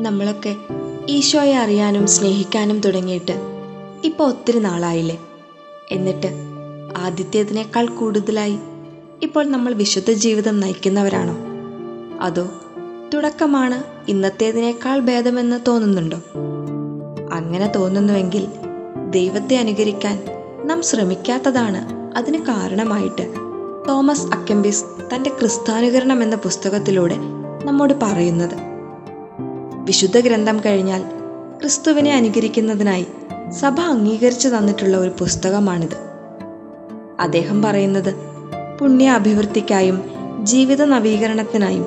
നമ്മളൊക്കെ ഈശോയെ അറിയാനും സ്നേഹിക്കാനും തുടങ്ങിയിട്ട് ഇപ്പൊ ഒത്തിരി നാളായില്ലേ? എന്നിട്ട് ആദ്യത്തേതിനേക്കാൾ കൂടുതലായി ഇപ്പോൾ നമ്മൾ വിശുദ്ധ ജീവിതം നയിക്കുന്നവരാണോ? അതോ തുടക്കമാണ് ഇന്നത്തേതിനേക്കാൾ ഭേദമെന്ന് തോന്നുന്നുണ്ടോ? അങ്ങനെ തോന്നുന്നുവെങ്കിൽ ദൈവത്തെ അനുകരിക്കാൻ നാം ശ്രമിക്കാത്തതാണ് അതിന് കാരണമായിട്ട് തോമസ് അക്കംബിസ് തന്റെ ക്രിസ്താനുകരണം എന്ന പുസ്തകത്തിലൂടെ നമ്മോട് പറയുന്നത്. വിശുദ്ധ ഗ്രന്ഥം കഴിഞ്ഞാൽ ക്രിസ്തുവിനെ അനുകരിക്കുന്നതിനായി സഭ അംഗീകരിച്ചു തന്നിട്ടുള്ള ഒരു പുസ്തകമാണിത്. അദ്ദേഹം പറയുന്നത് പുണ്യ അഭിവൃദ്ധിക്കായും ജീവിത നവീകരണത്തിനായും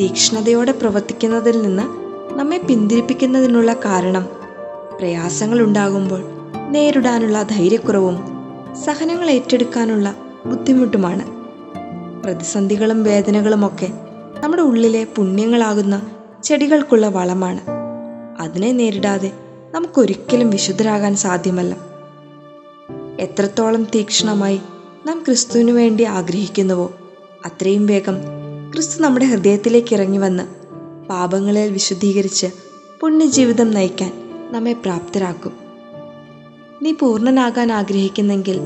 തീക്ഷ്ണതയോടെ പ്രവർത്തിക്കുന്നതിൽ നിന്ന് നമ്മെ പിന്തിരിപ്പിക്കുന്നതിനുള്ള കാരണം പ്രയാസങ്ങൾ ഉണ്ടാകുമ്പോൾ നേരിടാനുള്ള ധൈര്യക്കുറവും സഹനങ്ങൾ ഏറ്റെടുക്കാനുള്ള ബുദ്ധിമുട്ടുമാണ്. പ്രതിസന്ധികളും വേദനകളുമൊക്കെ നമ്മുടെ ഉള്ളിലെ പുണ്യങ്ങളാകുന്ന ചെടികൾക്കുള്ള വളമാണ്. അതിനെ നേരിടാതെ നമുക്കൊരിക്കലും വിശുദ്ധരാകാൻ സാധ്യമല്ല. എത്രത്തോളം തീക്ഷ്ണമായി നാം ക്രിസ്തുവിനു വേണ്ടി ആഗ്രഹിക്കുന്നുവോ അത്രയും വേഗം ക്രിസ്തു നമ്മുടെ ഹൃദയത്തിലേക്ക് ഇറങ്ങി വന്ന് പാപങ്ങളെ വിശുദ്ധീകരിച്ച് പുണ്യജീവിതം നയിക്കാൻ നമ്മെ പ്രാപ്തരാക്കും. നീ പൂർണനാകാൻ ആഗ്രഹിക്കുന്നെങ്കിൽ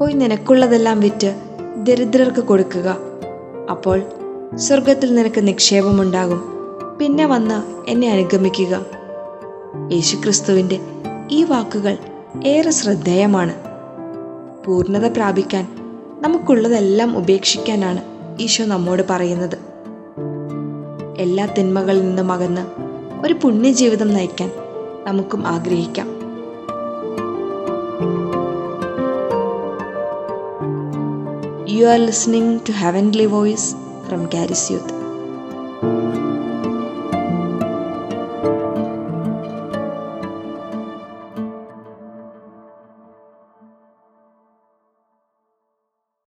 പോയി നിനക്കുള്ളതെല്ലാം വിറ്റ് ദരിദ്രർക്ക് കൊടുക്കുക. അപ്പോൾ സ്വർഗത്തിൽ നിനക്ക് നിക്ഷേപമുണ്ടാകും. പിന്നെ വന്ന് എന്നെ അനുഗമിക്കുക. യേശുക്രിസ്തുവിന്റെ ഈ വാക്കുകൾ ഏറെ ശ്രദ്ധേയമാണ്. പൂർണത പ്രാപിക്കാൻ നമുക്കുള്ളതെല്ലാം ഉപേക്ഷിക്കാനാണ് ഈശോ നമ്മോട് പറയുന്നത്. എല്ലാ തിന്മകളിൽ നിന്നും അകന്ന് ഒരു പുണ്യജീവിതം നയിക്കാൻ നമുക്കും ആഗ്രഹിക്കാം. You are listening to Heavenly Voice from Gary's Youth.